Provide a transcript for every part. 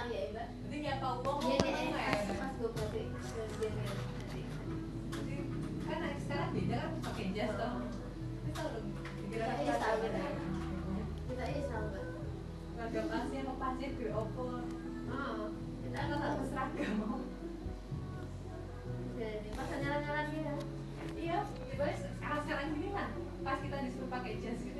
tahu ya mbak Jadi nyapa uang iya eh, ya. pas gue Jadi kan sekarang beda kan pakai jas toh. Kita udah Kita iya tahu kan kita iya tahu kan seragam Asia apa pasir gue opo. oh kita nggak tahu seragam. jadi pas nyala nyala dia Iya, boleh sekarang sekarang gini lah. Pas kita disuruh pakai jas gitu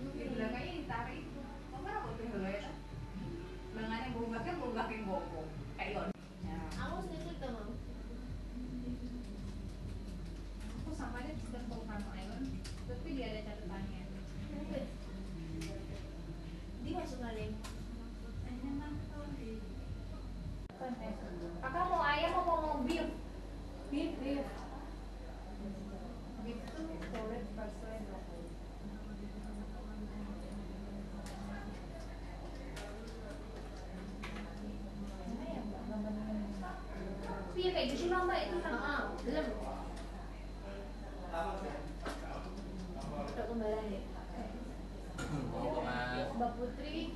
Kakak mau ayam apa mau beef? Beef, beef. Beef itu broccoli. Mana ya. Iya kayak gitu lah Mbak itu kan. ah belum udah kembali. Mbak Putri,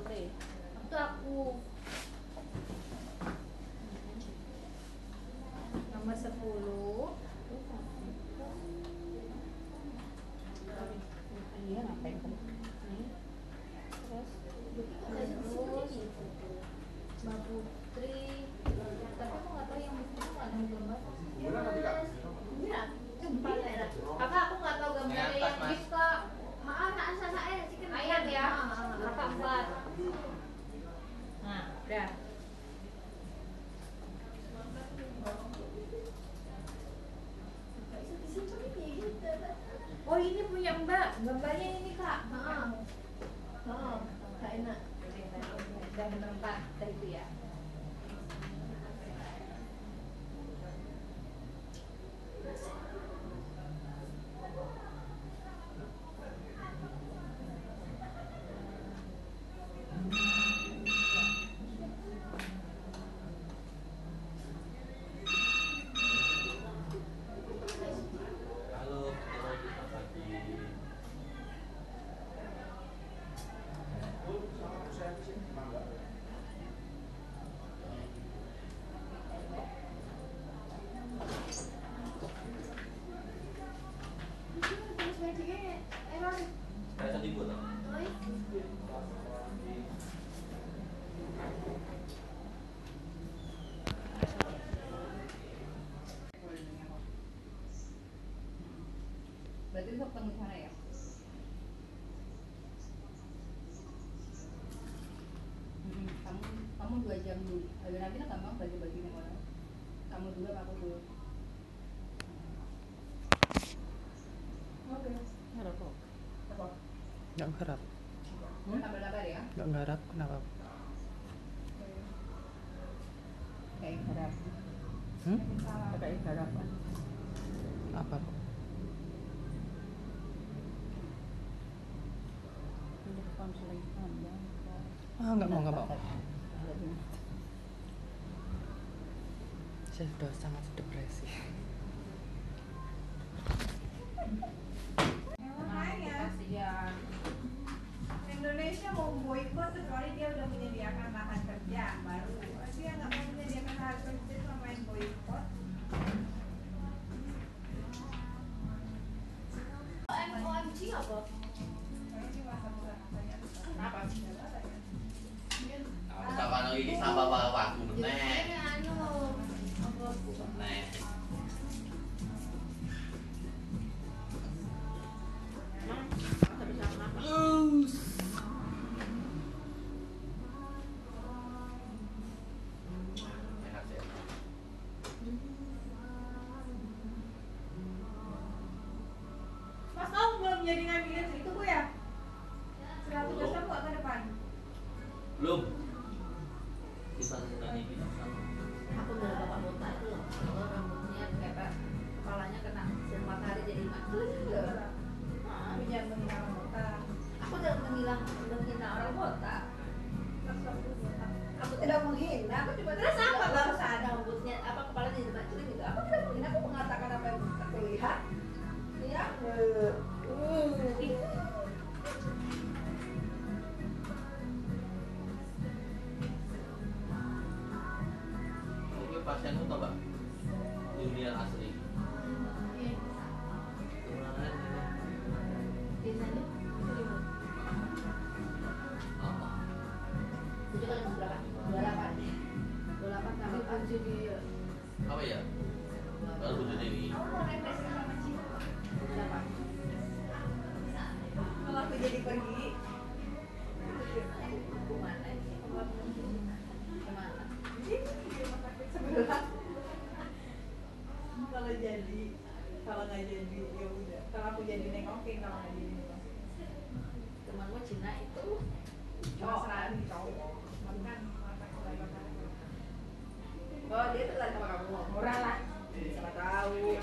Putri? itu aku. Nomor 10 Iya ngapain kan? Terus? Terus? Mbak Putri Tapi aku nggak tahu yang Putri itu nggak ada gambar Gimana nanti kak? iya Cepat ya Kakak aku nggak tahu gambarnya Yang atas, yang Mas. beef kak maaf nak asa saya chicken Ayam ya Ah, ah, ah. Kakak empat Nah udah Oh ini punya mbak Gambarnya ini kak Ah. oh gak enak Udah bener empat Udah Berarti untuk ketemu sana ya? Mm-mm, kamu kamu dua jam dulu. Nanti lah gampang bagi-bagi nih orang. Kamu dulu apa aku dulu? Oke. Ngarap kok. Apa? Nggak ngarap. Tambah kabar ya? Nggak ngarap, kenapa? Kayak garap. Hmm? Kayak garap. Apa kok? Konseling anda. Ah, nggak mau, nggak mau. Saya sudah sangat depresi. Indonesia mau boikot kecuali dia udah menyediakan lahan kerja baru. iki sampah wawaku jadi ngambil itu bu ya? Seratus besar bu ke depan. Belum. Menghina orang botak aku tidak menghina aku cuma Terus apa barusan? usah rambutnya apa kepalanya jadi macul gitu aku tidak menghina aku mengatakan apa yang aku lihat ya tau gak? Pergi kalau jadi kalau ya aku jadi nengokin kalau nggak itu cowok kan cowok oh dia tertarik sama kamu murah lah siapa tahu